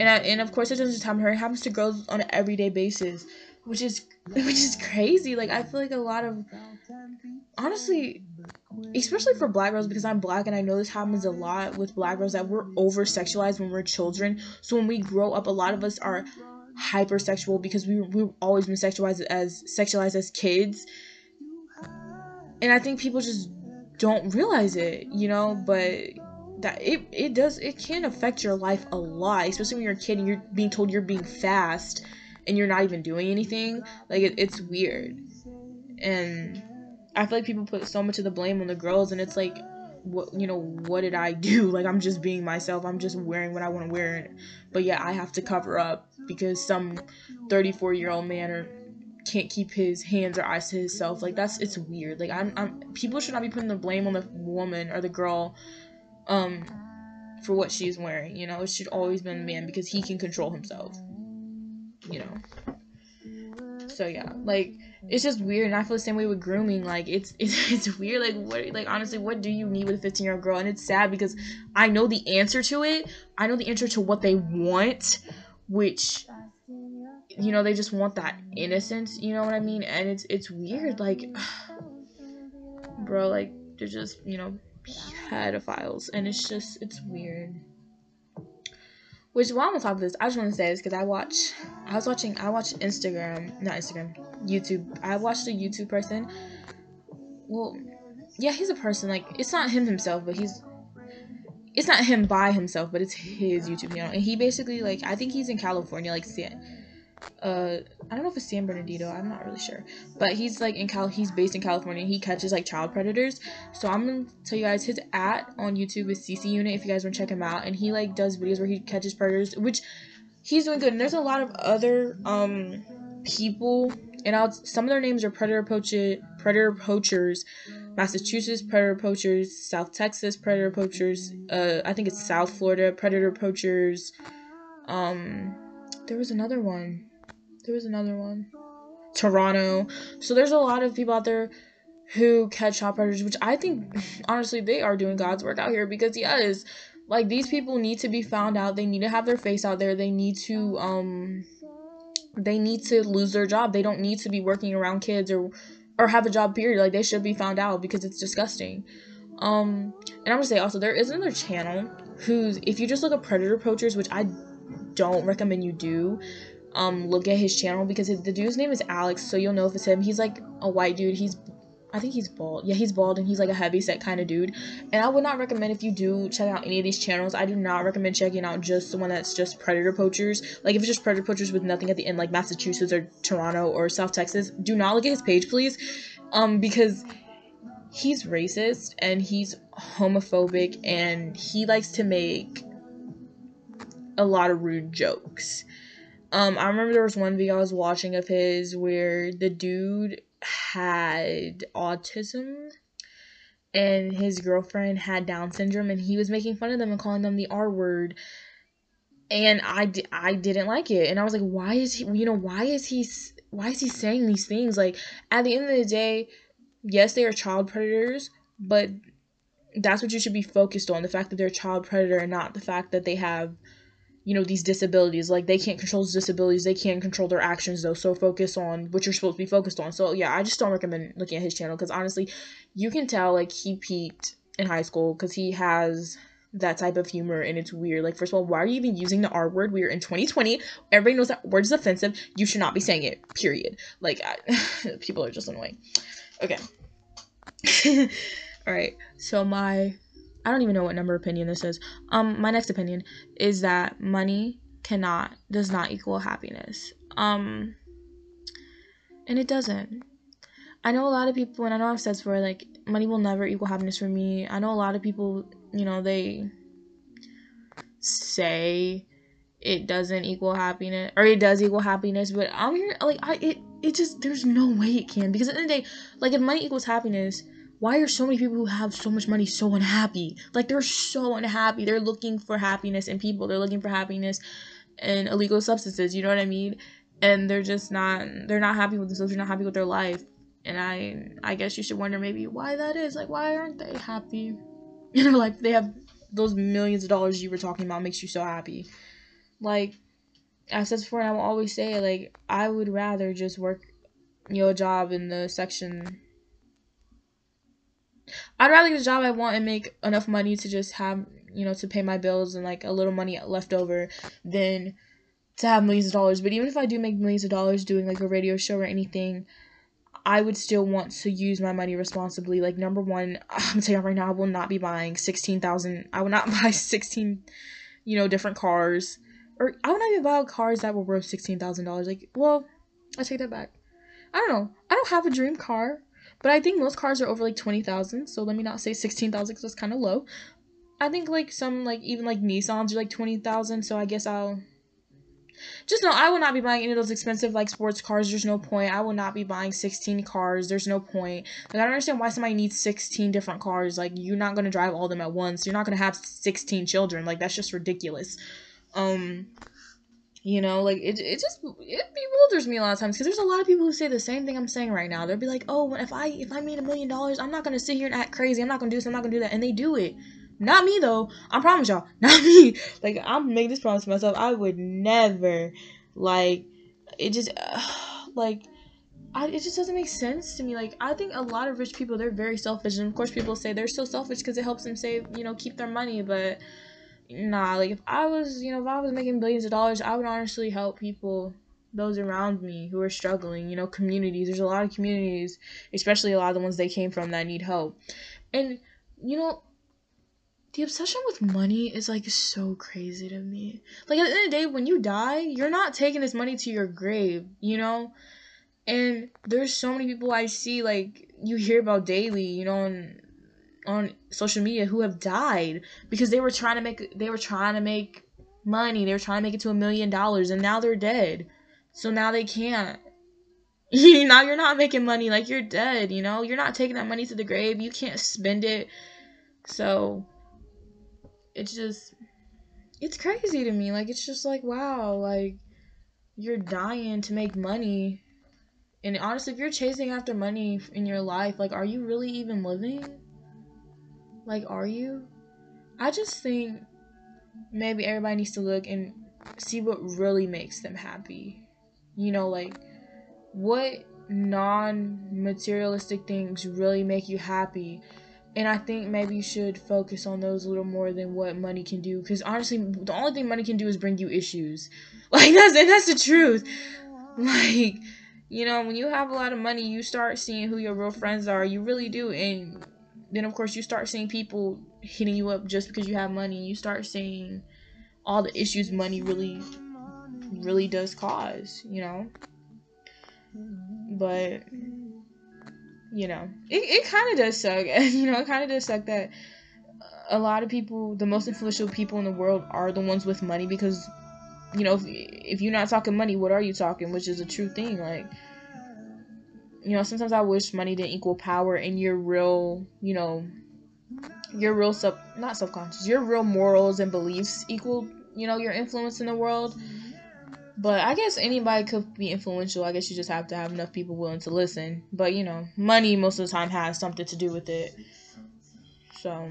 and I, and of course it doesn't just happen to her. It happens to girls on an everyday basis, which is which is crazy. Like I feel like a lot of honestly, especially for black girls because I'm black and I know this happens a lot with black girls that we're over sexualized when we're children. So when we grow up, a lot of us are hypersexual because we we've always been sexualized as sexualized as kids. And I think people just don't realize it, you know, but that it, it does it can affect your life a lot especially when you're a kid and you're being told you're being fast and you're not even doing anything. Like it, it's weird. And i feel like people put so much of the blame on the girls and it's like what you know what did i do? Like i'm just being myself. I'm just wearing what i want to wear. But yeah i have to cover up because some 34 year old man or can't keep his hands or eyes to himself. Like that's it's weird. Like I'm, I'm people should not be putting the blame on the woman or the girl um for what she's wearing. You know, it should always be the man because he can control himself. You know. So yeah, like it's just weird, and I feel the same way with grooming. Like it's it's it's weird. Like what like honestly, what do you need with a 15 year old girl? And it's sad because I know the answer to it. I know the answer to what they want, which you know they just want that innocence. You know what I mean? And it's it's weird. Like, bro, like they're just you know pedophiles, and it's just it's weird. Which while I'm on top of this, I just want to say this because I watch, I was watching, I watched Instagram, not Instagram, YouTube. I watched a YouTube person. Well, yeah, he's a person. Like it's not him himself, but he's it's not him by himself, but it's his YouTube channel. And he basically like I think he's in California, like uh I don't know if it's San Bernardino, I'm not really sure. But he's like in Cal he's based in California. He catches like child predators. So I'm gonna tell you guys his at on YouTube is CC Unit if you guys want to check him out. And he like does videos where he catches predators, which he's doing good. And there's a lot of other um people and I'll some of their names are predator poacher predator poachers. Massachusetts predator poachers, South Texas predator poachers, uh I think it's South Florida predator poachers. Um there was another one there was another one. Toronto. So there's a lot of people out there who catch child predators, which I think honestly they are doing God's work out here because yes, like these people need to be found out. They need to have their face out there. They need to um they need to lose their job. They don't need to be working around kids or or have a job period. Like they should be found out because it's disgusting. Um and I'm gonna say also there is another channel who's if you just look at predator poachers, which I don't recommend you do, um look at his channel because the dude's name is Alex, so you'll know if it's him. He's like a white dude. He's I think he's bald. Yeah, he's bald and he's like a heavy set kind of dude. And I would not recommend if you do check out any of these channels, I do not recommend checking out just the one that's just predator poachers. Like if it's just predator poachers with nothing at the end, like Massachusetts or Toronto or South Texas, do not look at his page, please. Um, because he's racist and he's homophobic and he likes to make a lot of rude jokes. Um, I remember there was one video I was watching of his where the dude had autism and his girlfriend had Down syndrome, and he was making fun of them and calling them the R word. And I, I didn't like it, and I was like, why is he? You know, why is he? Why is he saying these things? Like at the end of the day, yes, they are child predators, but that's what you should be focused on: the fact that they're a child predator, and not the fact that they have you know these disabilities. Like they can't control disabilities. They can't control their actions though. So focus on what you're supposed to be focused on. So yeah i just don't recommend looking at his channel because honestly you can tell like he peaked in high school because he has that type of humor and it's weird. Like first of all why are you even using the r word? We're in 2020 everybody knows that word is offensive. You should not be saying it period. Like I, people are just annoying. Okay. All right. So my I don't even know what number opinion this is. Um, my next opinion is that money cannot does not equal happiness. Um, and it doesn't. I know a lot of people, and I know I've said before, like money will never equal happiness for me. I know a lot of people, you know, they say it doesn't equal happiness or it does equal happiness, but I'm here like I it it just there's no way it can because at the end of the day, like if money equals happiness, why are so many people who have so much money so unhappy? Like they're so unhappy. They're looking for happiness in people. They're looking for happiness in illegal substances. You know what I mean? And they're just not. They're not happy with themselves. They're not happy with their life. And I, I guess you should wonder maybe why that is. Like why aren't they happy You know, like They have those millions of dollars you were talking about makes you so happy. Like I said before, and I will always say, like I would rather just work, you know, a job in the section I'd rather get a job I want and make enough money to just have, you know, to pay my bills and like a little money left over than to have millions of dollars. But even if I do make millions of dollars doing like a radio show or anything, I would still want to use my money responsibly. Like number one, I'm telling you right now, I will not be buying sixteen thousand. I will not buy sixteen, you know, different cars, or I will not even buy cars that were worth sixteen thousand dollars. Like, well, I take that back. I don't know. I don't have a dream car. But I think most cars are over like 20,000, so let me not say 16,000 because that's kind of low. I think like some like even like Nissans are like 20,000, so I guess I'll just know I will not be buying any of those expensive like sports cars. There's no point. I will not be buying 16 cars. There's no point. Like I don't understand why somebody needs 16 different cars. Like you're not gonna drive all of them at once. You're not gonna have 16 children. Like that's just ridiculous. Um, you know, like it, it just it bewilders me a lot of times because there's a lot of people who say the same thing I'm saying right now. They'll be like, "Oh, if I if I made a million dollars, I'm not gonna sit here and act crazy. I'm not gonna do this. I'm not gonna do that." And they do it. Not me though. I promise y'all, not me. Like I'm making this promise to myself. I would never, like, it just, uh, like, I, it just doesn't make sense to me. Like I think a lot of rich people they're very selfish, and of course people say they're so selfish because it helps them save, you know, keep their money, but nah, like if I was, you know, if I was making billions of dollars, I would honestly help people, those around me who are struggling, you know, communities. There's a lot of communities, especially a lot of the ones they came from that need help. And, you know, the obsession with money is like so crazy to me. Like at the end of the day, when you die, you're not taking this money to your grave, you know? And there's so many people I see like you hear about daily, you know, and on social media who have died because they were trying to make they were trying to make money. They were trying to make it to a million dollars and now they're dead. So now they can't. now you're not making money like you're dead, you know? You're not taking that money to the grave. You can't spend it. So it's just it's crazy to me. Like it's just like wow, like you're dying to make money. And honestly, if you're chasing after money in your life, like, are you really even living? Like, are you? I just think maybe everybody needs to look and see what really makes them happy. You know, like, what non materialistic things really make you happy and I think maybe you should focus on those a little more than what money can do. Because honestly, the only thing money can do is bring you issues. Like that's and that's the truth. Like, you know, when you have a lot of money, you start seeing who your real friends are. You really do, and then of course you start seeing people hitting you up just because you have money. You start seeing all the issues money really, really does cause. You know, but you know, it, it kind of does suck. you know, it kind of does suck that a lot of people, the most influential people in the world, are the ones with money because, you know, if, if you're not talking money, what are you talking? Which is a true thing. Like, you know, sometimes I wish money didn't equal power and your real, you know, your real sub, not subconscious, your real morals and beliefs equal, you know, your influence in the world. But I guess anybody could be influential. I guess you just have to have enough people willing to listen. But you know, money most of the time has something to do with it. So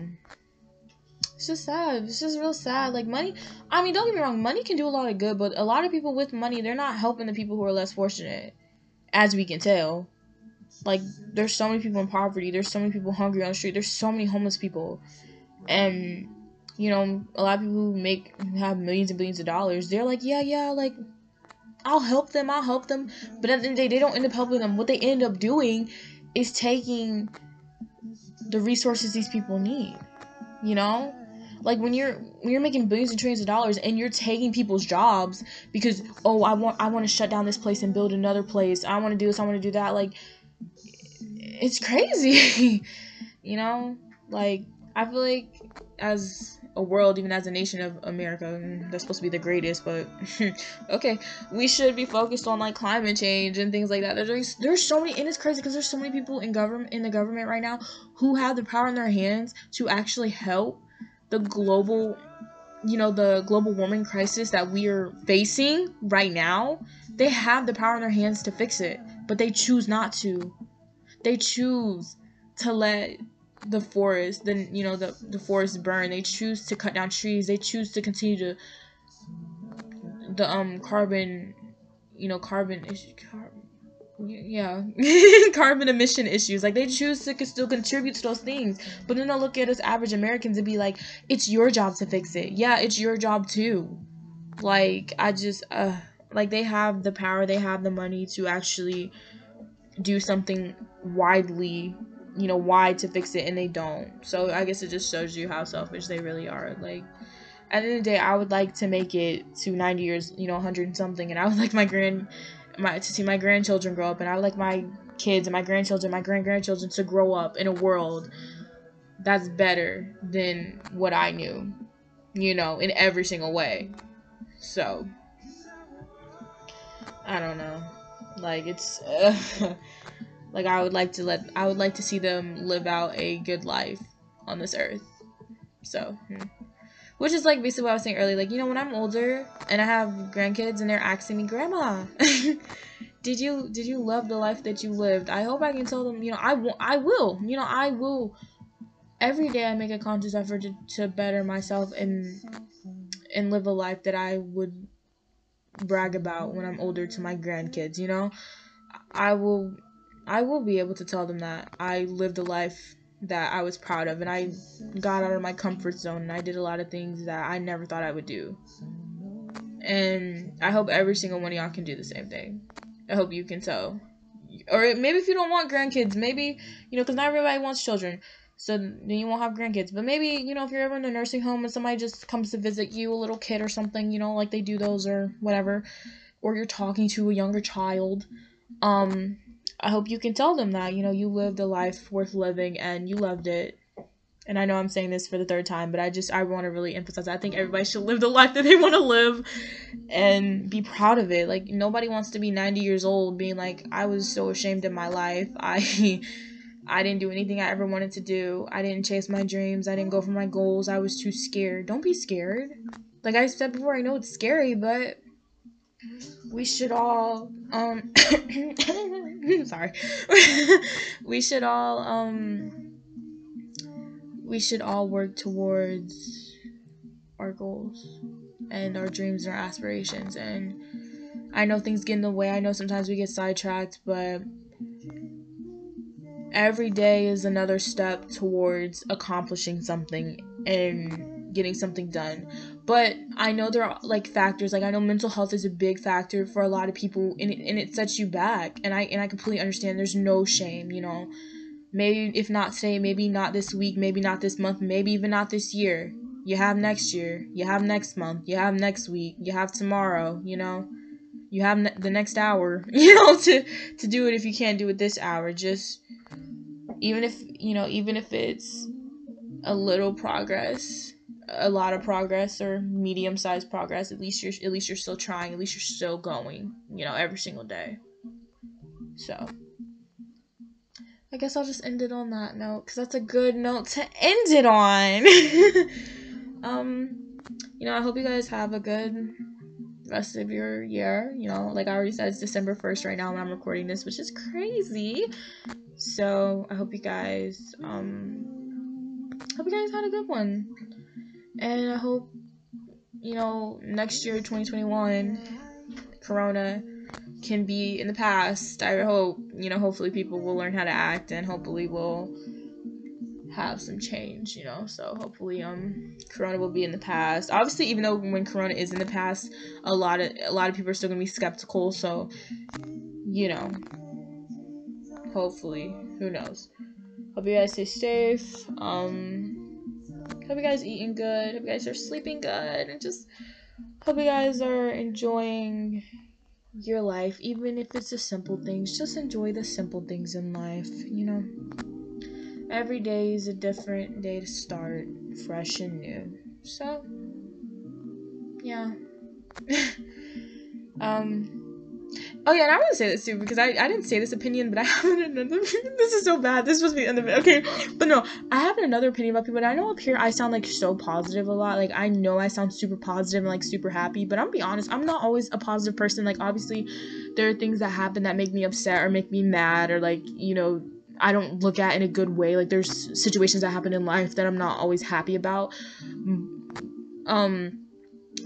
it's just sad. It's just real sad. Like money I mean, don't get me wrong, money can do a lot of good, but a lot of people with money, they're not helping the people who are less fortunate. As we can tell. Like there's so many people in poverty, there's so many people hungry on the street, there's so many homeless people. And you know, a lot of people who make have millions and billions of dollars, they're like, yeah, yeah, like I'll help them, I'll help them. But at the end of the day, they don't end up helping them. What they end up doing is taking the resources these people need. You know? Like when you're when you're making billions and trillions of dollars and you're taking people's jobs because oh I want I want to shut down this place and build another place. I want to do this, I want to do that. Like it's crazy. you know? Like I feel like as a world, even as a nation of America. That's supposed to be the greatest, but okay, we should be focused on like climate change and things like that. There's there's so many, and it's crazy because there's so many people in government in the government right now who have the power in their hands to actually help the global, you know, the global warming crisis that we are facing right now. They have the power in their hands to fix it, but they choose not to. They choose to let the forest, then you know the the forest burn. They choose to cut down trees. They choose to continue to the um carbon, you know, carbon issue. Yeah, carbon emission issues. Like they choose to still contribute to those things, but then they'll look at us average Americans and be like, "It's your job to fix it." Yeah, it's your job too. Like I just uh like they have the power, they have the money to actually do something widely you know why to fix it and they don't. So i guess it just shows you how selfish they really are. Like at the end of the day i would like to make it to 90 years you know 100 and something and i would like my grand my to see my grandchildren grow up and i would like my kids and my grandchildren my grand grandchildren to grow up in a world that's better than what i knew you know in every single way. So i don't know like it's uh, Like I would like to let I would like to see them live out a good life on this earth. So, hmm. which is like basically what I was saying earlier. Like you know, when I'm older and I have grandkids and they're asking me, "Grandma, did you did you love the life that you lived?" I hope I can tell them, you know, I will. I will. You know, I will. Every day I make a conscious effort to, to better myself and and live a life that I would brag about when I'm older to my grandkids. You know, I will I will be able to tell them that I lived a life that I was proud of and I got out of my comfort zone and I did a lot of things that I never thought I would do. And I hope every single one of y'all can do the same thing. I hope you can tell. Or maybe if you don't want grandkids, maybe, you know, because not everybody wants children. So then you won't have grandkids. But maybe, you know, if you're ever in a nursing home and somebody just comes to visit you, a little kid or something, you know, like they do those or whatever, or you're talking to a younger child, um, I hope you can tell them that, you know, you lived a life worth living and you loved it. And I know I'm saying this for the third time, but I just I want to really emphasize I think everybody should live the life that they want to live and be proud of it. Like nobody wants to be 90 years old being like I was so ashamed of my life. I I didn't do anything I ever wanted to do. I didn't chase my dreams. I didn't go for my goals. I was too scared. Don't be scared. Like I said before, I know it's scary, but we should all um sorry we should all um we should all work towards our goals and our dreams and our aspirations and I know things get in the way. I know sometimes we get sidetracked, but every day is another step towards accomplishing something and getting something done. But I know there are like factors like I know mental health is a big factor for a lot of people and it, and it sets you back. And I and I completely understand there's no shame, you know. Maybe if not today, maybe not this week, maybe not this month, maybe even not this year. You have next year, you have next month, you have next week, you have tomorrow, you know you have the next hour you know to to do it if you can't do it this hour just even if you know even if it's a little progress a lot of progress or medium sized progress at least you're at least you're still trying at least you're still going you know every single day. So i guess i'll just end it on that note because that's a good note to end it on. Um you know i hope you guys have a good rest of your year. You know, like I already said, it's December 1st right now when I'm recording this, which is crazy. So I hope you guys, um, hope you guys had a good one. And I hope, you know, next year, 2021, Corona can be in the past. I hope, you know, hopefully people will learn how to act and hopefully will have some change, you know. So hopefully um corona will be in the past. Obviously even though when corona is in the past, a lot of a lot of people are still to be skeptical, so you know. Hopefully, who knows. Hope you guys stay safe. Um hope you guys eating good. Hope you guys are sleeping good and just hope you guys are enjoying your life even if it's the simple things. Just enjoy the simple things in life, you know every day is a different day to start, fresh and new. So, yeah. um. Oh yeah, and I want to say this too because I, I didn't say this opinion, but I have another. this is so bad. This be the end of it. Okay, but no, I have another opinion about people. I know up here I sound like so positive a lot. Like I know I sound super positive and like super happy, but I'm be honest, I'm not always a positive person. Like obviously, there are things that happen that make me upset or make me mad or like you know I don't look at in a good way. Like there's situations that happen in life that I'm not always happy about. Um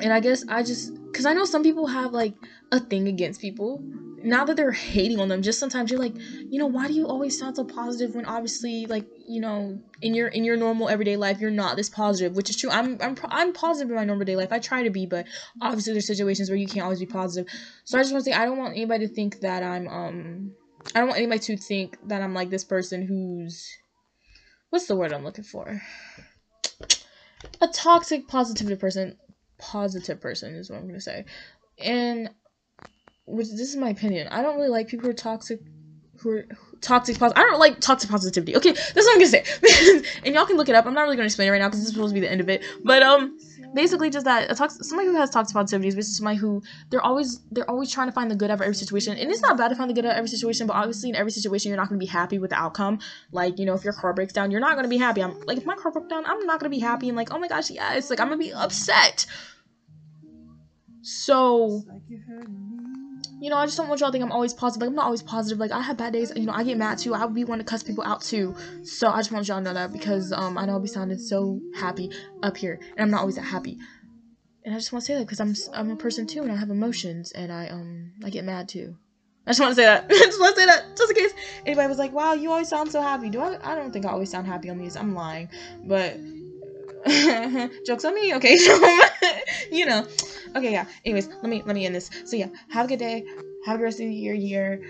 and I guess I just cuz I know some people have like a thing against people. Now that they're hating on them, just sometimes you're like, you know, why do you always sound so positive when obviously like, you know, in your in your normal everyday life you're not this positive, which is true. I'm I'm I'm positive in my normal day life. I try to be, but obviously there's situations where you can't always be positive. So I just want to say I don't want anybody to think that I'm um I don't want anybody to think that I'm like this person who's what's the word I'm looking for? A toxic positivity person. Positive person is what I'm gonna say. And which this is my opinion. I don't really like people who are toxic who are toxic positive. I don't like toxic positivity. Okay, that's what I'm gonna say. and y'all can look it up. I'm not really gonna explain it right now because this is supposed to be the end of it. But um basically just that a somebody who has toxic positivity is basically somebody who they're always they're always trying to find the good out of every situation. And it's not bad to find the good out of every situation but obviously in every situation you're not going to be happy with the outcome. Like you know if your car breaks down you're not going to be happy. I'm like if my car broke down i'm not going to be happy. And like oh my gosh yeah it's like i'm going to be upset. So you know, I just don't want y'all to think I'm always positive. Like, I'm not always positive. Like, I have bad days. You know, I get mad too. I be one to cuss people out too. So I just want y'all to know that because um, I know I'll be sounding so happy up here, and I'm not always that happy. And I just want to say that because I'm I'm a person too, and I have emotions, and I um I get mad too. I just want to say that. I just want to say that just in case anybody was like, "Wow, you always sound so happy." Do I? I don't think I always sound happy on these. I'm lying, but jokes on me. Okay, you know. Okay, yeah. Anyways, let me let me end this. So yeah, have a good day. Have a good rest of your year.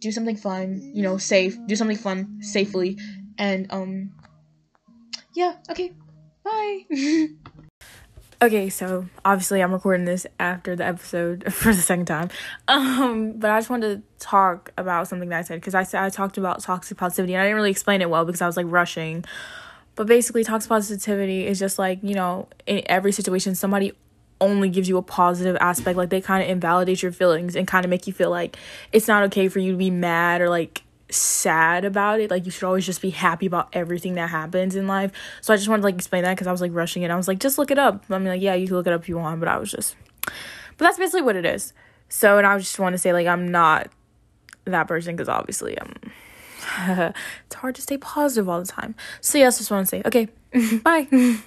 Do something fun. You know, safe. Do something fun safely. And um, yeah. Okay. Bye. okay, so obviously I'm recording this after the episode for the second time. Um, but I just wanted to talk about something that I said because I said I talked about toxic positivity and I didn't really explain it well because I was like rushing. But basically, toxic positivity is just like, you know, in every situation, somebody only gives you a positive aspect. Like, they kind of invalidate your feelings and kind of make you feel like it's not okay for you to be mad or like sad about it. Like, you should always just be happy about everything that happens in life. So, I just wanted to like explain that because I was like rushing it. I was like, just look it up. I mean, like, yeah, you can look it up if you want, but I was just. But that's basically what it is. So, and I just want to say, like, I'm not that person because obviously um it's hard to stay positive all the time. So yes, just want to say, okay, bye.